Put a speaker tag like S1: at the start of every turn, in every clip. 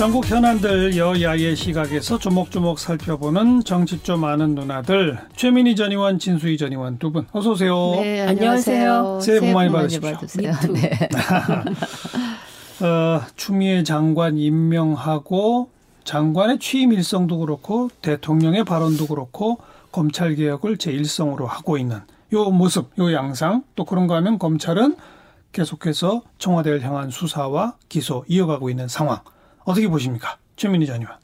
S1: 전국 현안들 여야의 시각에서 조목조목 살펴보는 정치 좀 아는 누나들 최민희 전 의원, 진수희 전 의원 두 분 어서 오세요.
S2: 네, 안녕하세요.
S1: 새해 복 많이 받으십시오.
S2: 네.
S1: 어, 추미애 장관 임명하고 장관의 취임 일성도 그렇고 대통령의 발언도 그렇고 검찰 개혁을 제 일성으로 하고 있는 요 모습, 요 양상 또 그런가 하면 검찰은 계속해서 청와대를 향한 수사와 기소 이어가고 있는 상황 어떻게 보십니까, 최민희 전 의원?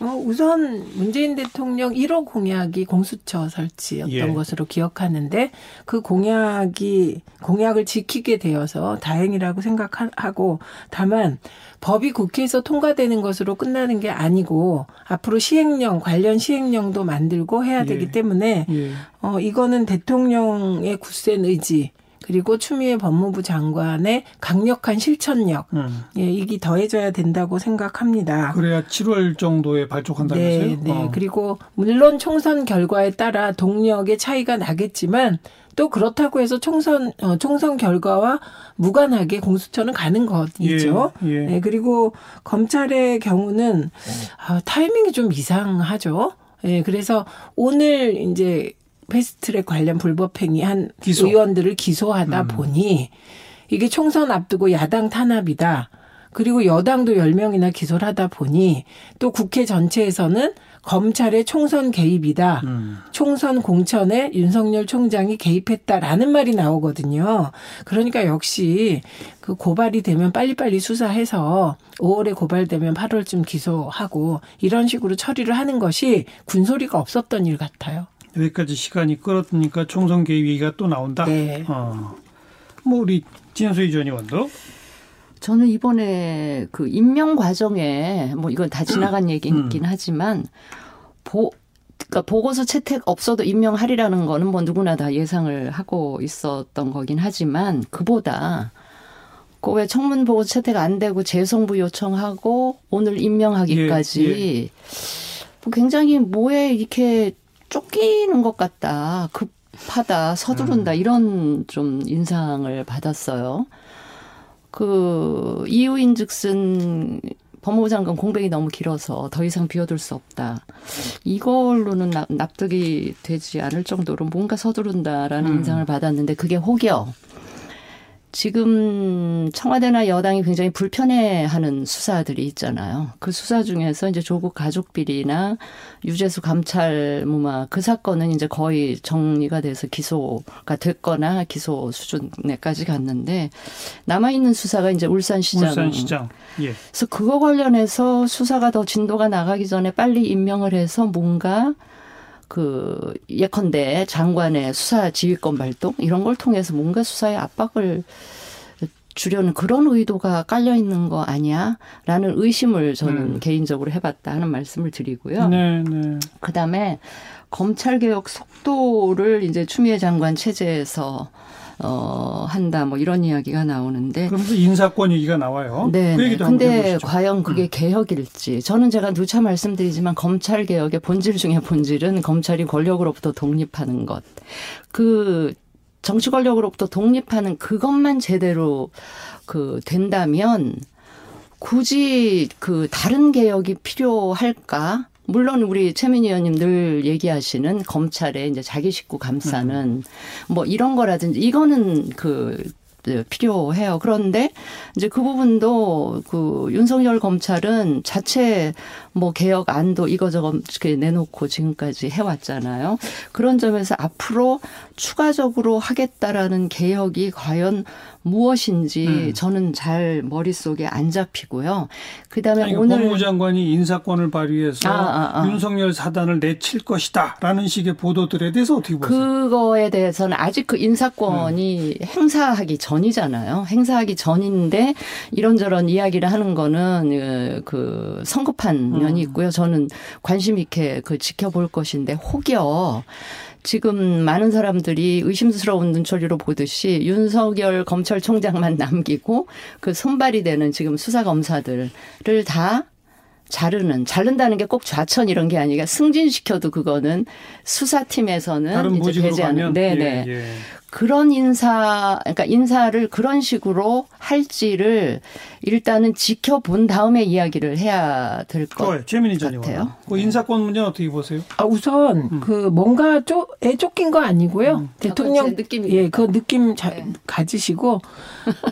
S3: 어, 우선 문재인 대통령 1호 공약이 공수처 설치였던
S1: 예.
S3: 것으로 기억하는데 그 공약이 공약을 지키게 되어서 다행이라고 생각하고 다만 법이 국회에서 통과되는 것으로 끝나는 게 아니고 앞으로 시행령 관련 시행령도 만들고 해야 되기
S1: 예.
S3: 때문에
S1: 예.
S3: 어 이거는 대통령의 굳센 의지 그리고 추미애 법무부 장관의 강력한 실천력
S1: 음.
S3: 예, 이게 더해져야 된다고 생각합니다.
S1: 그래야 7월 정도에 발족한다면서요?
S3: 네, 네.
S1: 어.
S3: 그리고 물론 총선 결과에 따라 동력의 차이가 나겠지만 또 그렇다고 해서 총선 어, 총선 결과와 무관하게 공수처는 가는 것이죠.
S1: 예, 예.
S3: 네, 그리고 검찰의 경우는 아, 타이밍이 좀 이상하죠. 예, 그래서 오늘 이제 패스트트랙 관련 불법행위 한
S1: 기소.
S3: 의원들을 기소하다
S1: 음.
S3: 보니 이게 총선 앞두고 야당 탄압이다. 그리고 여당도 10명이나 기소를 하다 보니 또 국회 전체에서는 검찰의 총선 개입이다.
S1: 음.
S3: 총선 공천에 윤석열 총장이 개입했다라는 말이 나오거든요. 그러니까 역시 그 고발이 되면 빨리빨리 수사해서 5월에 고발되면 8월쯤 기소하고 이런 식으로 처리를 하는 것이 군소리가 없었던 일 같아요.
S1: 여기까지 시간이 끌었으니까 총선 개입 얘기가 또 나온다.
S3: 네.
S1: 어. 뭐 우리 진수희 전 의원도
S2: 저는 이번에 그 임명 과정에 뭐 이건 다 지나간 얘기긴 하지만 보 그러니까 보고서 채택 없어도 임명하리라는 거는 뭐 누구나 다 예상을 하고 있었던 거긴 하지만 그보다 그왜 청문 보고서 채택 안 되고 재송부 요청하고 오늘 임명하기까지
S1: 예,
S2: 뭐 굉장히 뭐에 이렇게 쫓기는 것 같다. 급하다. 서두른다. 이런 좀 인상을 받았어요. 그 이유인 즉슨 법무부 장관 공백이 너무 길어서 더 이상 비워둘 수 없다. 이걸로는 납- 납득이 되지 않을 정도로 뭔가 서두른다라는
S1: 음.
S2: 인상을 받았는데 그게 혹여 지금 청와대나 여당이 굉장히 불편해하는 수사들이 있잖아요. 그 수사 중에서 이제 조국 가족 비리나 유재수 감찰 무마 그 사건은 이제 거의 정리가 돼서 기소가 됐거나 기소 수준에까지 갔는데 남아 있는 수사가 이제 울산시장
S1: 울산시장. 예.
S2: 그래서 그거 관련해서 수사가 더 진도가 나가기 전에 빨리 임명을 해서 뭔가 그 예컨대 장관의 수사 지휘권 발동 이런 걸 통해서 뭔가 수사의 압박을 주려는 그런 의도가 깔려 있는 거 아니야라는 의심을 저는
S1: 음.
S2: 개인적으로 해봤다 하는 말씀을 드리고요.
S1: 네, 네.
S2: 그다음에 검찰 개혁 속도를 이제 추미애 장관 체제에서 어 한다 뭐 이런 이야기가 나오는데
S1: 그러면서 인사권 얘기가 나와요.
S2: 네.
S1: 그. 얘기도
S2: 근데.
S1: 음.
S2: 과연 그게 개혁일지 저는 제가 누차 말씀드리지만 검찰 개혁의 본질 중에 본질은 검찰이 권력으로부터 독립하는 것. 그 정치 권력으로부터 독립하는 그것만 제대로 그 된다면 굳이 그 다른 개혁이 필요할까? 물론 우리 최민희 의원님 늘 얘기하시는 검찰의 이제 자기 식구 감싸는 뭐 이런 거라든지 이거는 그 필요해요. 그런데 이제 그 부분도 그 윤석열 검찰은 자체 뭐 개혁 안도 이거저거 이렇게 내놓고 지금까지 해왔잖아요. 그런 점에서 앞으로 추가적으로 하겠다라는 개혁이 과연 무엇인지
S1: 음.
S2: 저는 잘 머릿속에 안 잡히고요. 그다음에
S1: 아니,
S2: 오늘
S1: 법무부 장관이 인사권을 발휘해서
S2: 아, 아, 아.
S1: 윤석열 사단을 내칠 것이다라는 식의 보도들에 대해서 어떻게 보세요?
S2: 그거에 대해서는 아직 그 인사권이 행사하기 전이잖아요. 행사하기 전인데 이런저런 이야기를 하는 거는 그 성급한 면이 있고요. 저는 관심 있게 그 지켜볼 것인데 혹여 지금 많은 사람들이 의심스러운 눈초리로 보듯이 윤석열 검찰총장만 남기고 그 손발이 되는 지금 수사 검사들을 다 자르는 자른다는 게 꼭 좌천 이런 게 아니라 승진시켜도 그거는 수사팀에서는 이제 배제하는
S1: 가면
S2: 네네
S1: 예, 예.
S2: 그런 인사 그러니까 인사를 그런 식으로 할지를 일단은 지켜본 다음에 이야기를 해야 될것
S1: 좋아요. 최민희 전
S2: 같아요.
S1: 의원. 그 인사권 문제는 어떻게 보세요?
S3: 아, 우선 그 뭔가 쪼에 쫓긴 거 아니고요. 대통령
S2: 제 느낌입니다.
S3: 예, 그 느낌 자,
S2: 네.
S3: 가지시고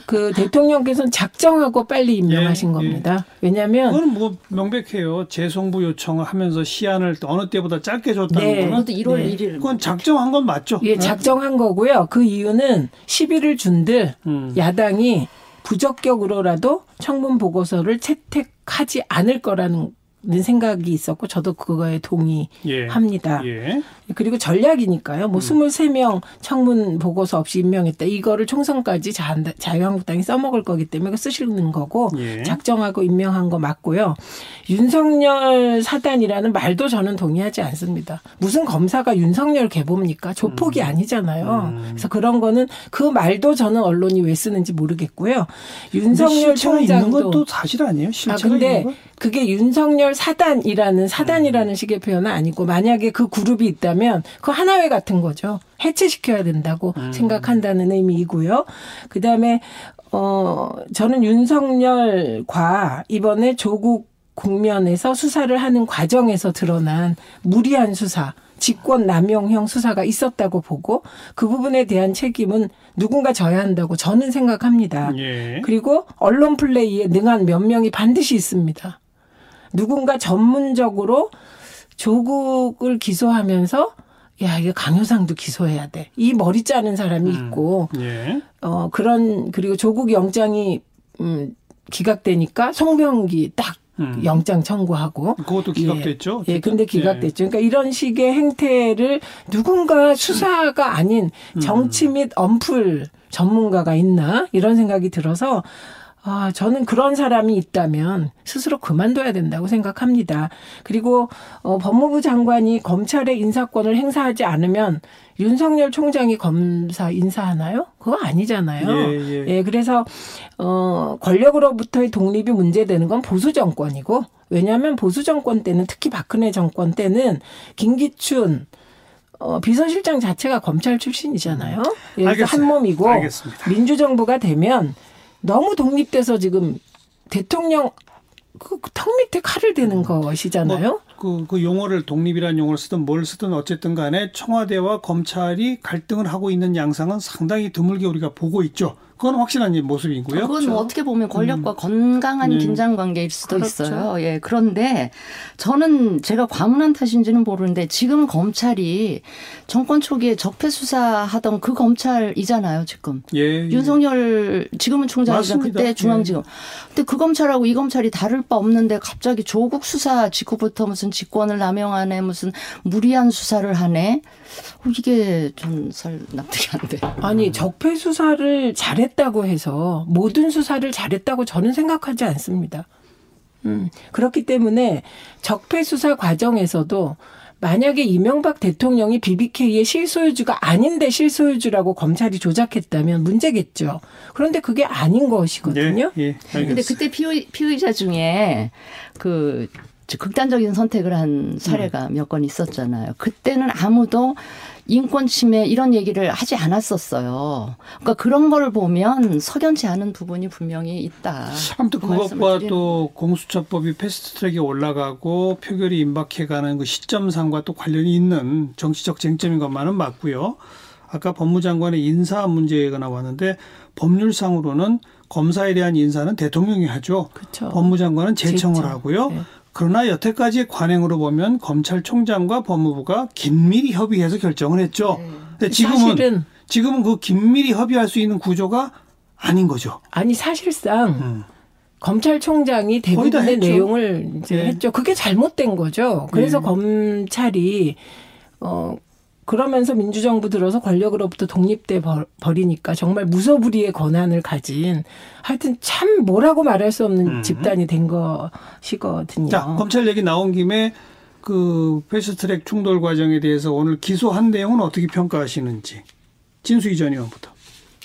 S3: 그 대통령께서는 작정하고 빨리 임명하신
S1: 예,
S3: 겁니다. 왜냐하면
S1: 그거는 뭐 명백해요. 재송부 요청을 하면서 시한을 어느 때보다 짧게 줬다는
S3: 네.
S1: 거는
S2: 그것도 1월
S3: 네.
S2: 1일
S1: 그건 작정한 건 맞죠.
S3: 예, 작정한 거고요. 그 이유는 10일을 준들
S1: 음.
S3: 야당이 부적격으로라도 청문 보고서를 채택하지 않을 거라는 생각이 있었고 저도 그거에 동의합니다.
S1: 예. 예.
S3: 그리고 전략이니까요.
S1: 음.
S3: 뭐 23명 청문 보고서 없이 임명했다. 이거를 총선까지 자, 자유한국당이 써먹을 거기 때문에 쓰시는 거고
S1: 예.
S3: 작정하고 임명한 거 맞고요. 윤석열 사단이라는 말도 저는 동의하지 않습니다. 무슨 검사가 윤석열 개봅니까? 조폭이
S1: 음.
S3: 아니잖아요. 그래서 그런 거는 그 말도 저는 언론이 왜 쓰는지 모르겠고요. 윤석열
S1: 실체가 있는 건
S3: 총장도
S1: 또 사실 아니에요?
S3: 아,
S1: 실체가
S3: 근데
S1: 있는 건?
S3: 그게 윤석열 사단이라는 사단이라는 식의 표현은 아니고 만약에 그 그룹이 있다면 그 하나회 같은 거죠. 해체시켜야 된다고 생각한다는 의미이고요. 그 다음에, 어, 저는 윤석열과 이번에 조국 국면에서 수사를 하는 과정에서 드러난 무리한 수사, 직권 남용형 수사가 있었다고 보고 그 부분에 대한 책임은 누군가 져야 한다고 저는 생각합니다.
S1: 예.
S3: 그리고 언론 플레이에 능한 몇 명이 반드시 있습니다. 누군가 전문적으로 조국을 기소하면서 야, 이거 강효상도 기소해야 돼. 이 머리 짜는 사람이 있고,
S1: 예.
S3: 어, 그런, 그리고 조국 영장이, 음, 기각되니까 송병기 딱
S1: 음.
S3: 영장 청구하고.
S1: 그것도 기각됐죠.
S3: 예, 예, 근데. 기각됐죠. 그러니까 이런 식의 행태를 누군가 수사가 아닌 정치 및 언플 전문가가 있나 이런 생각이 들어서 아, 저는 그런 사람이 있다면 스스로 그만둬야 된다고 생각합니다. 그리고 어, 법무부 장관이 검찰의 인사권을 행사하지 않으면 윤석열 총장이 검사 인사하나요? 그거 아니잖아요.
S1: 예, 예.
S3: 그래서 어 권력으로부터의 독립이 문제되는 건 보수 정권이고 왜냐하면 보수 정권 때는 특히 박근혜 정권 때는 김기춘 어, 비서실장 자체가 검찰 출신이잖아요. 예, 그래서. 한 몸이고. 민주정부가 되면 너무 독립돼서 지금 대통령 그 턱 밑에 칼을 대는 것이잖아요.
S1: 그, 그 용어를 독립이라는 용어를 쓰든 뭘 쓰든 어쨌든 간에 청와대와 검찰이 갈등을 하고 있는 양상은 상당히 드물게 우리가 보고 있죠. 그건 확실한 모습이고요.
S2: 그건 뭐 어떻게 보면 권력과 건강한
S1: 네.
S2: 긴장 관계일 수도
S3: 그렇죠.
S2: 있어요. 예. 그런데 저는 제가 과문한 탓인지는 모르는데 지금 검찰이 정권 초기에 적폐 수사하던 그 검찰이잖아요, 지금.
S1: 예.
S2: 윤석열 지금은
S1: 맞습니다.
S2: 그때 중앙지검. 근데 그 검찰하고 이 검찰이 다를 바 없는데 갑자기 조국 수사 직후부터 무슨 직권을 남용하네, 무슨 무리한 수사를 하네. 어, 이게 전살 납득이 안 돼.
S3: 아니 적폐 수사를 잘했다고 해서 모든 수사를 잘했다고 저는 생각하지 않습니다. 음, 그렇기 때문에 적폐 수사 과정에서도 만약에 이명박 대통령이 BBK의 실소유주가 아닌데 실소유주라고 검찰이 조작했다면 문제겠죠. 그런데 그게 아닌 것이거든요.
S1: 예, 예, 알겠습니다.
S2: 그때 피의, 피의자 중에 그 극단적인 선택을 한 사례가 몇 건 있었잖아요. 그때는 아무도 인권 침해 이런 얘기를 하지 않았었어요. 그러니까 그런 거를 보면 석연치 않은 부분이 분명히 있다.
S1: 아무튼
S2: 그
S1: 그것과 또 공수처법이 패스트트랙에 올라가고 표결이 임박해가는 그 시점상과 또 관련이 있는 정치적 쟁점인 것만은 맞고요. 아까 법무장관의 인사 문제가 나왔는데 법률상으로는 검사에 대한 인사는 대통령이 하죠.
S3: 그렇죠.
S1: 법무장관은 제청을
S3: 제청.
S1: 하고요.
S3: 네.
S1: 그러나 여태까지의 관행으로 보면 검찰총장과 법무부가 긴밀히 협의해서 결정을 했죠.
S2: 네.
S1: 근데 지금은
S3: 사실은
S1: 지금은 그 긴밀히 협의할 수 있는 구조가 아닌 거죠.
S3: 아니 사실상
S1: 음.
S3: 검찰총장이 대부분의. 내용을 이제
S1: 네.
S3: 했죠. 그게 잘못된 거죠. 그래서
S1: 네.
S3: 검찰이 어 그러면서 민주정부 들어서 권력으로부터 독립돼 버- 버리니까 정말 무소불위의 권한을 가진 하여튼 참 뭐라고 말할 수 없는
S1: 음.
S3: 집단이 된 것이거든요.
S1: 자, 검찰 얘기 나온 김에 그 패스트트랙 충돌 과정에 대해서 오늘 기소한 내용은 어떻게 평가하시는지 진수희 전 의원부터.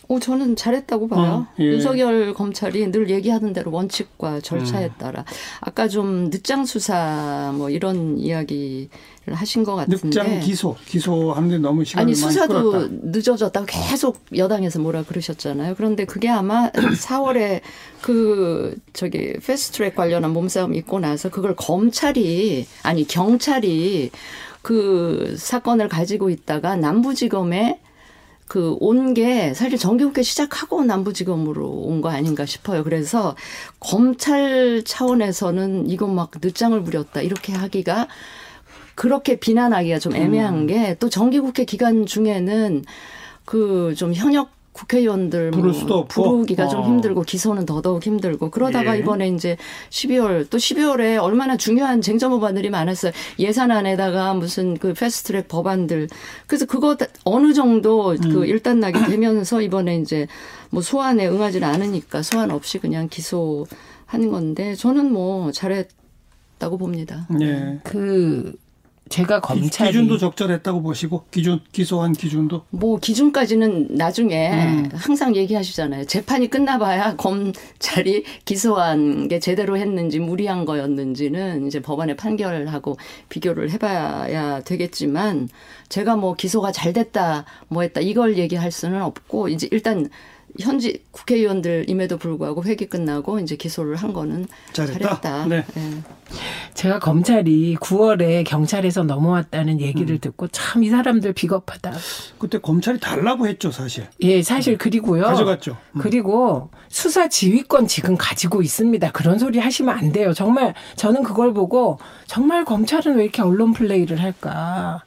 S2: 오, 저는 잘했다고 봐요.
S1: 어, 예.
S2: 윤석열 검찰이 늘 얘기하는 대로 원칙과 절차에
S1: 음.
S2: 따라 아까 좀 늦장 수사 뭐 이런 이야기를 하신 것 같은데
S1: 늑장 기소 기소하는데 너무 시간을
S2: 아니 수사도
S1: 끌었다.
S2: 늦어졌다고 계속 여당에서 뭐라 그러셨잖아요. 그런데 그게 아마 4월에 그 저기 패스트트랙 관련한 몸싸움이 있고 나서 그걸 검찰이 아니 경찰이 그 사건을 가지고 있다가 남부지검에 그 온 게 사실 정기국회 시작하고 남부지검으로 온 거 아닌가 싶어요. 그래서 검찰 차원에서는 이거 막 늦장을 부렸다 이렇게 하기가 그렇게 비난하기가 좀 애매한
S1: 음.
S2: 게또 정기국회 기간 중에는 그 좀 현역 국회의원들
S1: 부를 수도 없고.
S2: 부르기가 좀
S1: 어.
S2: 힘들고 기소는 더더욱 힘들고 그러다가
S1: 예.
S2: 이번에 이제 12월 또 12월에 얼마나 중요한 쟁점 법안들이 많았어요. 예산안에다가 무슨 그 패스트트랙 법안들 그래서 그거 다- 어느 정도
S1: 음.
S2: 그 일단락이 되면서 이번에 이제 뭐 소환에 응하지 않으니까 소환 없이 그냥 기소하는 건데 저는 뭐 잘했 다고 봅니다.
S1: 예.
S3: 그 제가
S1: 기-
S3: 검찰이
S1: 기준도 적절했다고 보시고 기준 기소한 기준도
S2: 뭐 기준까지는 나중에
S1: 음.
S2: 항상 얘기하시잖아요. 재판이 끝나봐야 검찰이 기소한 게 제대로 했는지 무리한 거였는지는 이제 법원의 판결하고 비교를 해봐야 되겠지만 제가 뭐 기소가 잘 됐다 뭐 했다 이걸 얘기할 수는 없고 이제 일단 현지 국회의원들임에도 불구하고 회기 끝나고 이제 기소를 한 거는
S1: 잘했다.
S2: 잘했다.
S1: 네.
S2: 예.
S3: 제가 검찰이 9월에 경찰에서 넘어왔다는 얘기를
S1: 음.
S3: 듣고 참 이 사람들 비겁하다.
S1: 그때 검찰이 달라고 했죠 사실
S3: 예, 사실 그리고요.
S1: 가져갔죠. 음.
S3: 그리고 수사 지휘권 지금 가지고 있습니다. 그런 소리 하시면 안 돼요. 정말 저는 그걸 보고 정말 검찰은 왜 이렇게 언론 플레이를 할까?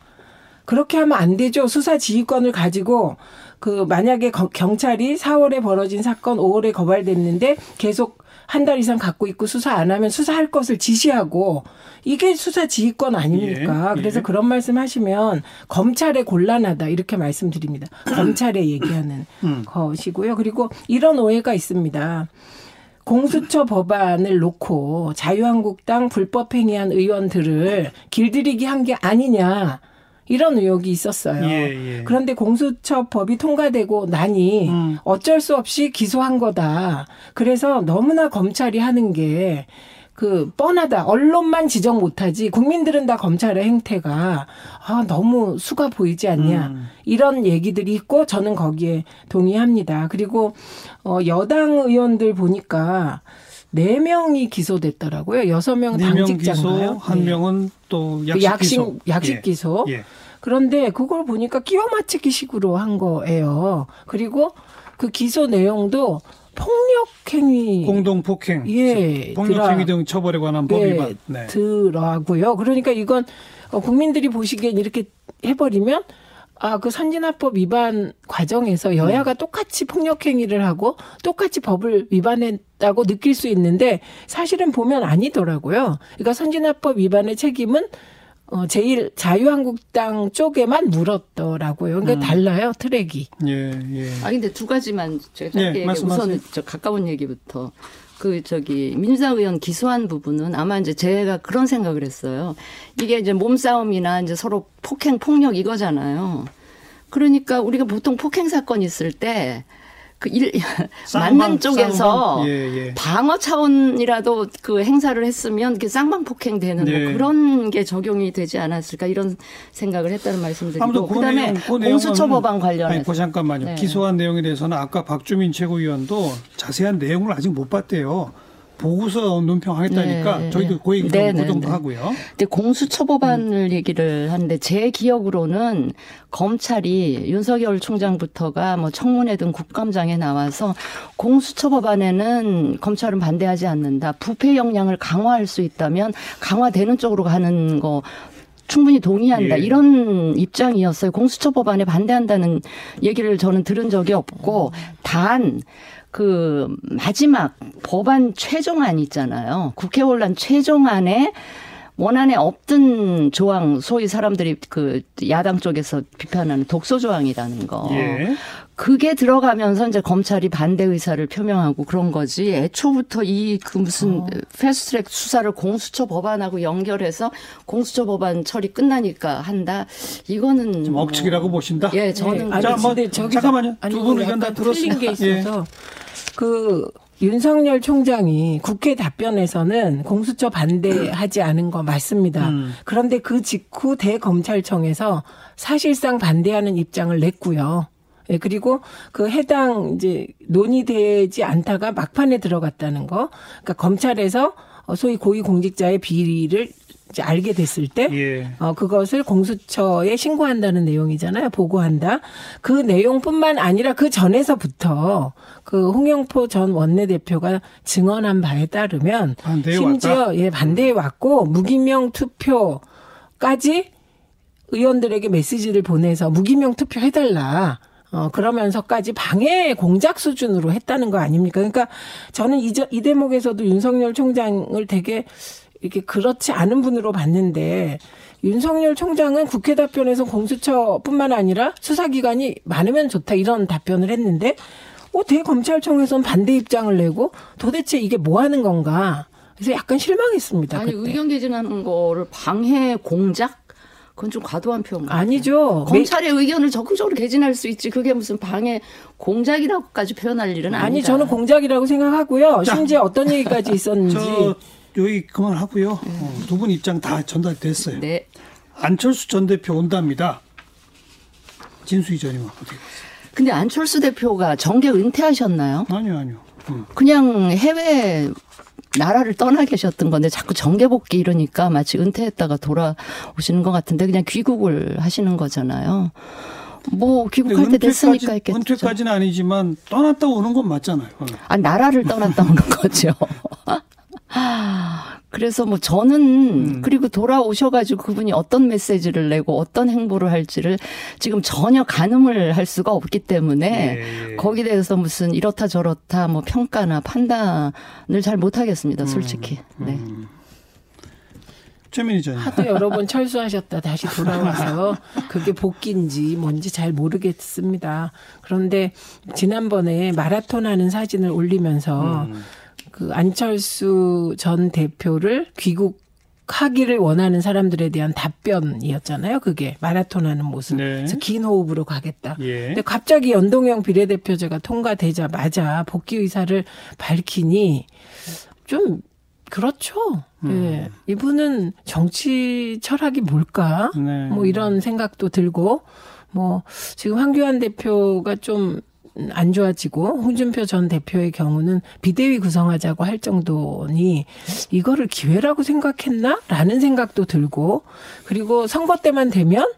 S3: 그렇게 하면 안 되죠. 수사 지휘권을 가지고 그 만약에 거- 경찰이 4월에 벌어진 사건 5월에 고발됐는데 계속 한 달 이상 갖고 있고 수사 안 하면 수사할 것을 지시하고 이게 수사 지휘권 아닙니까?
S1: 예,
S3: 그래서
S1: 예.
S3: 그런 말씀 하시면 검찰에 곤란하다 이렇게 말씀드립니다. 검찰에 얘기하는
S1: 음.
S3: 것이고요. 그리고 이런 오해가 있습니다. 공수처 법안을 놓고 자유한국당 불법 행위한 의원들을 길들이기 한 게 아니냐 이런 의혹이 있었어요.
S1: 예, 예.
S3: 그런데 공수처 법이 통과되고 나니
S1: 음.
S3: 어쩔 수 없이 기소한 거다. 그래서 너무나 검찰이 하는 게 그 뻔하다. 언론만 지적 못하지 국민들은 다 검찰의 행태가 아 너무 수가 보이지 않냐.
S1: 음.
S3: 이런 얘기들이 있고 저는 거기에 동의합니다. 그리고 어 여당 의원들 보니까 네 명이 기소됐더라고요. 여섯 명
S1: 네명
S3: 당직자인가요?
S1: 한
S3: 네.
S1: 명은
S3: 또그
S1: 약식,
S3: 약식
S1: 기소.
S3: 약식
S1: 예.
S3: 기소.
S1: 예.
S3: 그런데 그걸 보니까 끼워 맞추기 식으로 한 거예요. 그리고 그 기소 내용도 폭력 행위
S1: 공동 폭행,
S3: 예,
S1: 폭력 행위
S3: 드라-
S1: 등 처벌에 관한 법
S3: 예,
S1: 위반. 네.
S3: 더라고요. 그러니까 이건 어, 국민들이 보시기엔 이렇게 해버리면 아, 그 선진화법 위반 과정에서 여야가 똑같이 폭력행위를 하고 똑같이 법을 위반했다고 느낄 수 있는데 사실은 보면 아니더라고요. 그러니까 선진화법 위반의 책임은 어, 제일 자유한국당 쪽에만 물었더라고요. 그러니까 달라요, 트랙이.
S1: 예, 예.
S2: 아 근데 두 가지만 제가
S1: 예,
S2: 짧게 얘기-
S1: 말씀하세요.
S2: 우선 저 가까운 얘기부터 그 저기 민주당 의원 기소한 부분은 아마 이제 제가 그런 생각을 했어요. 이게 이제 몸싸움이나 이제 서로 폭행 폭력 이거잖아요. 그러니까 우리가 보통 폭행 사건 있을 때 그 일,
S1: 쌍방,
S2: 맞는 쪽에서
S1: 쌍방. 예, 예.
S2: 방어 차원이라도 그 행사를 했으면 그 쌍방 폭행 되는
S1: 네.
S2: 뭐 그런 게 적용이 되지 않았을까 이런 생각을 했다는 말씀드리고
S1: 그
S2: 그다음에
S1: 내용, 그
S2: 공수처 법안
S1: 아니,
S2: 관련해서
S1: 그 잠깐만요.
S2: 네.
S1: 기소한 내용에 대해서는 아까 박주민 최고위원도 자세한 내용을 아직 못 봤대요. 보고서 논평하겠다니까
S2: 네,
S1: 저희도
S2: 네.
S1: 그 얘기
S2: 네,
S1: 좀
S2: 네,
S1: 그 정도
S2: 네.
S1: 하고요.
S2: 근데 공수처 법안을
S1: 음.
S2: 얘기를 하는데 제 기억으로는 검찰이 윤석열 총장부터가 뭐 청문회 등 국감장에 나와서 공수처 법안에는 검찰은 반대하지 않는다. 부패 역량을 강화할 수 있다면 강화되는 쪽으로 가는 거 충분히 동의한다.
S1: 예.
S2: 이런 입장이었어요. 공수처 법안에 반대한다는 얘기를 저는 들은 적이 없고 단 그 마지막 법안 최종안 있잖아요. 국회 논란 최종안에 원안에 없던 조항, 소위 사람들이 그 야당 쪽에서 비판하는 독소 조항이라는 거.
S1: 예.
S2: 그게 들어가면서 이제 검찰이 반대 의사를 표명하고 그런 거지. 애초부터 이 그 무슨
S3: 어.
S2: 패스트트랙 수사를 공수처 법안하고 연결해서 공수처 법안 처리 끝나니까 한다. 이거는
S1: 좀
S2: 뭐-
S1: 억측이라고 보신다?
S2: 예, 저는
S3: 네, 아니,
S1: 자, 뭐, 잠깐만요.
S3: 아니,
S1: 두분 의견 다
S3: 약간 틀린 게
S1: 들었습니다. 예.
S3: 있어서 그 윤석열 총장이 국회 답변에서는 공수처 반대하지 않은 거 맞습니다.
S1: 음.
S3: 그런데 그 직후 대검찰청에서 사실상 반대하는 입장을 냈고요. 예, 그리고 그 해당 이제 논의되지 않다가 막판에 들어갔다는 거. 그러니까 검찰에서 어, 소위 고위공직자의 비리를 이제 알게 됐을 때
S1: 예.
S3: 어, 그것을 공수처에 신고한다는 내용이잖아요. 보고한다. 그 내용뿐만 아니라 그 전에서부터 그 홍영포 전 원내대표가 증언한 바에 따르면 심지어
S1: 왔다?
S3: 예, 반대해 왔고 무기명 투표까지 의원들에게 메시지를 보내서 무기명 투표 해달라. 어, 그러면서까지 방해 공작 수준으로 했다는 거 아닙니까? 그러니까 저는 이, 저- 이 대목에서도 윤석열 총장을 되게 이렇게 그렇지 않은 분으로 봤는데 윤석열 총장은 국회 답변에서 공수처뿐만 아니라 수사기관이 많으면 좋다 이런 답변을 했는데 어, 대검찰청에서는 반대 입장을 내고 도대체 이게 뭐 하는 건가. 그래서 약간 실망했습니다.
S2: 아니
S3: 그때.
S2: 의견 개진하는 거를 방해 공작 그건 좀 과도한 표현 같아요.
S3: 아니죠.
S2: 검찰의 의견을 적극적으로 개진할 수 있지 그게 무슨 방해 공작이라고까지 표현할 일은 아니다.
S3: 아니 저는 공작이라고 생각하고요.
S1: 자.
S3: 심지어 어떤 얘기까지 있었는지
S1: 저 여기 그만하고요. 어, 두분 입장 다 전달됐어요.
S2: 네.
S1: 안철수 전 대표 온답니다. 진수희 전임은 어떻게 보세요?
S2: 근데 안철수 대표가 정계 은퇴하셨나요?
S1: 아니요, 아니요. 음.
S2: 그냥 해외 나라를 떠나 계셨던 건데 자꾸 정계 복귀 이러니까 마치 은퇴했다가 돌아오시는 것 같은데 그냥 귀국을 하시는 거잖아요. 뭐 귀국할 때 됐으니까 했겠죠.
S1: 은퇴까지는 아니지만 떠났다 오는 건 맞잖아요. 어.
S2: 아 나라를 떠났다 오는 거죠. 그래서 뭐 저는
S1: 음.
S2: 그리고 돌아오셔가지고 그분이 어떤 메시지를 내고 어떤 행보를 할지를 지금 전혀 가늠을 할 수가 없기 때문에
S1: 예, 예.
S2: 거기에 대해서 무슨 이렇다 저렇다 뭐 평가나 판단을 잘 못하겠습니다. 솔직히. 네.
S1: 음. 최민희 전임.
S3: 하도 여러 번 철수하셨다 다시 돌아와서 그게 복귀인지 뭔지 잘 모르겠습니다. 그런데 지난번에 마라톤 하는 사진을 올리면서
S1: 음.
S3: 그 안철수 전 대표를 귀국 하기를 원하는 사람들에 대한 답변이었잖아요. 그게 마라톤 하는 모습.
S1: 네.
S3: 그래서 긴 호흡으로 가겠다.
S1: 예.
S3: 근데 갑자기 연동형 비례대표제가 통과되자마자 복귀 의사를 밝히니 좀 그렇죠. 예. 이분은 정치 철학이 뭘까?
S1: 네.
S3: 뭐 이런 생각도 들고 뭐 지금 황교안 대표가 좀 안 좋아지고 홍준표 전 대표의 경우는 비대위 구성하자고 할 정도니 이거를 기회라고 생각했나라는 생각도 들고 그리고 선거 때만 되면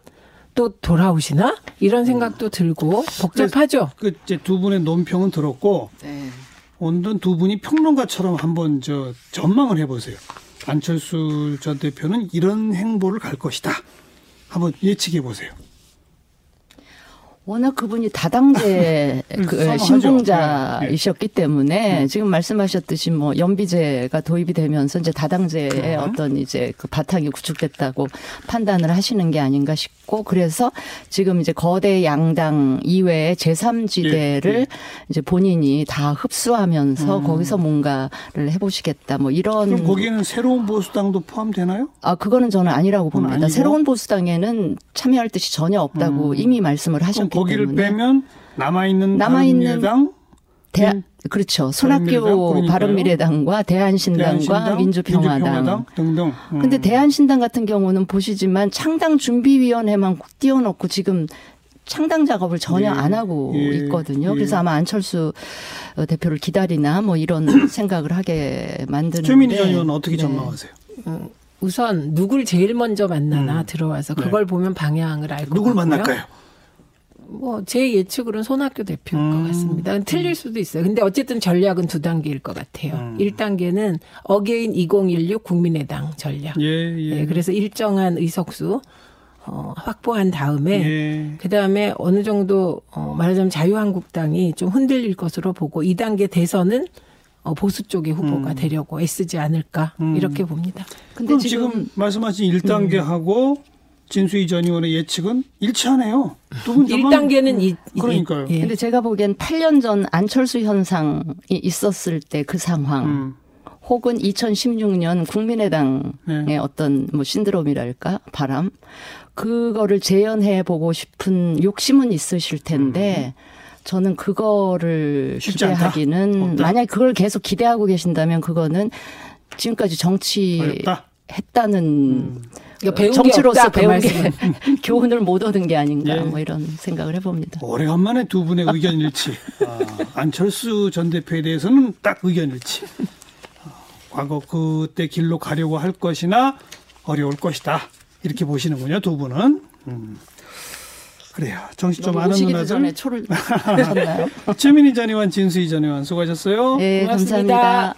S3: 또 돌아오시나 이런 생각도 들고 복잡하죠.
S1: 그 이제 두 분의 논평은 들었고
S2: 네.
S1: 오늘은 두 분이 평론가처럼 한번 저 전망을 해보세요. 안철수 전 대표는 이런 행보를 갈 것이다. 한번 예측해 보세요.
S2: 워낙 그분이 다당제 그
S1: 선호하죠.
S2: 신봉자이셨기
S1: 네.
S2: 때문에 지금 말씀하셨듯이 뭐 연비제가 도입이 되면서 이제 다당제의
S1: 그럼.
S2: 어떤 이제 그 바탕이 구축됐다고 판단을 하시는 게 아닌가 싶고 그래서 지금 이제 거대 양당 이외의 제3지대를
S1: 예, 예.
S2: 이제 본인이 다 흡수하면서
S1: 음.
S2: 거기서 뭔가를 해보시겠다 뭐 이런
S1: 그럼 거기에는 새로운 보수당도 포함되나요?
S2: 아, 그거는 저는 아니라고 봅니다.
S1: 아니고?
S2: 새로운 보수당에는 참여할 뜻이 전혀 없다고
S1: 음.
S2: 이미 말씀을 하셨기
S1: 거기를
S2: 때문에.
S1: 빼면 남아 있는
S2: 남아 있는
S1: 바른미래당
S2: 대,
S1: 민-
S2: 그렇죠. 손학규. 바른미래당과 대한신당과
S1: 대한신당,
S2: 민주평화당.
S1: 민주평화당 등등. 음.
S2: 근데 대한신당 같은 경우는 보시지만 창당 준비위원회만 띄워놓고 지금 창당 작업을 전혀
S1: 예,
S2: 안 하고
S1: 예,
S2: 있거든요.
S1: 예.
S2: 그래서 아마 안철수 어, 대표를 기다리나 뭐 이런 생각을 하게 만드는.
S1: 최민희 전 의원 어떻게
S2: 네.
S1: 전망하세요?
S3: 우선 누굴 제일 먼저 만나나
S1: 음.
S3: 들어와서
S1: 네.
S3: 그걸 보면 방향을 알것
S1: 누굴
S3: 같고요.
S1: 만날까요?
S3: 뭐 제 예측으로는 손학규 대표일
S1: 음.
S3: 것 같습니다. 틀릴 수도 있어요. 근데 어쨌든 전략은 두 단계일 것 같아요.
S1: 음.
S3: 1단계는 Again 2016 국민의당 전략.
S1: 예, 예.
S3: 예, 그래서 일정한 의석수 어, 확보한 다음에
S1: 예.
S3: 그 다음에 어느 정도 어, 말하자면 자유한국당이 좀 흔들릴 것으로 보고 2단계 대선은 어, 보수 쪽의 후보가
S1: 음.
S3: 되려고 애쓰지 않을까
S1: 음.
S3: 이렇게 봅니다.
S2: 근데
S1: 그럼
S2: 지금,
S1: 지금 말씀하신 1단계하고 진수희 전 의원의 예측은 일치하네요. 두분
S3: 1단계는 이, 이-
S1: 그러니까요.
S3: 예.
S2: 근데 제가 보기엔 8년 전 안철수 현상이 있었을 때 그 상황
S1: 음,
S2: 혹은 2016년 국민의당의
S1: 네.
S2: 어떤 뭐 신드롬이랄까 바람 그거를 재현해 보고 싶은 욕심은 있으실 텐데 저는 그거를
S1: 음. 쉽지 않다?
S2: 기대하기는
S1: 없다?
S2: 만약 그걸 계속 기대하고 계신다면 그거는 지금까지 정치했다는
S1: 어렵다. 음.
S3: 그러니까 배운
S2: 정치로서
S3: 그
S2: 배운 게
S3: 말씀은.
S2: 교훈을 못 얻은 게 아닌가
S1: 예.
S2: 뭐 이런 생각을 해봅니다.
S1: 오래간만에 두 분의 의견 일치. 아, 안철수 전 대표에 대해서는 딱 의견 일치. 아, 과거 그때 길로 가려고 할 것이나 어려울 것이다. 이렇게 보시는군요, 두 분은. 음. 그래요. 정신 좀 아는
S2: 오시기도 전에
S1: 누나들.
S2: 초를 하셨나요?
S1: 최민희 전 의원, 진수희 전 의원 수고하셨어요.
S2: 네,
S3: 고맙습니다.
S2: 감사합니다.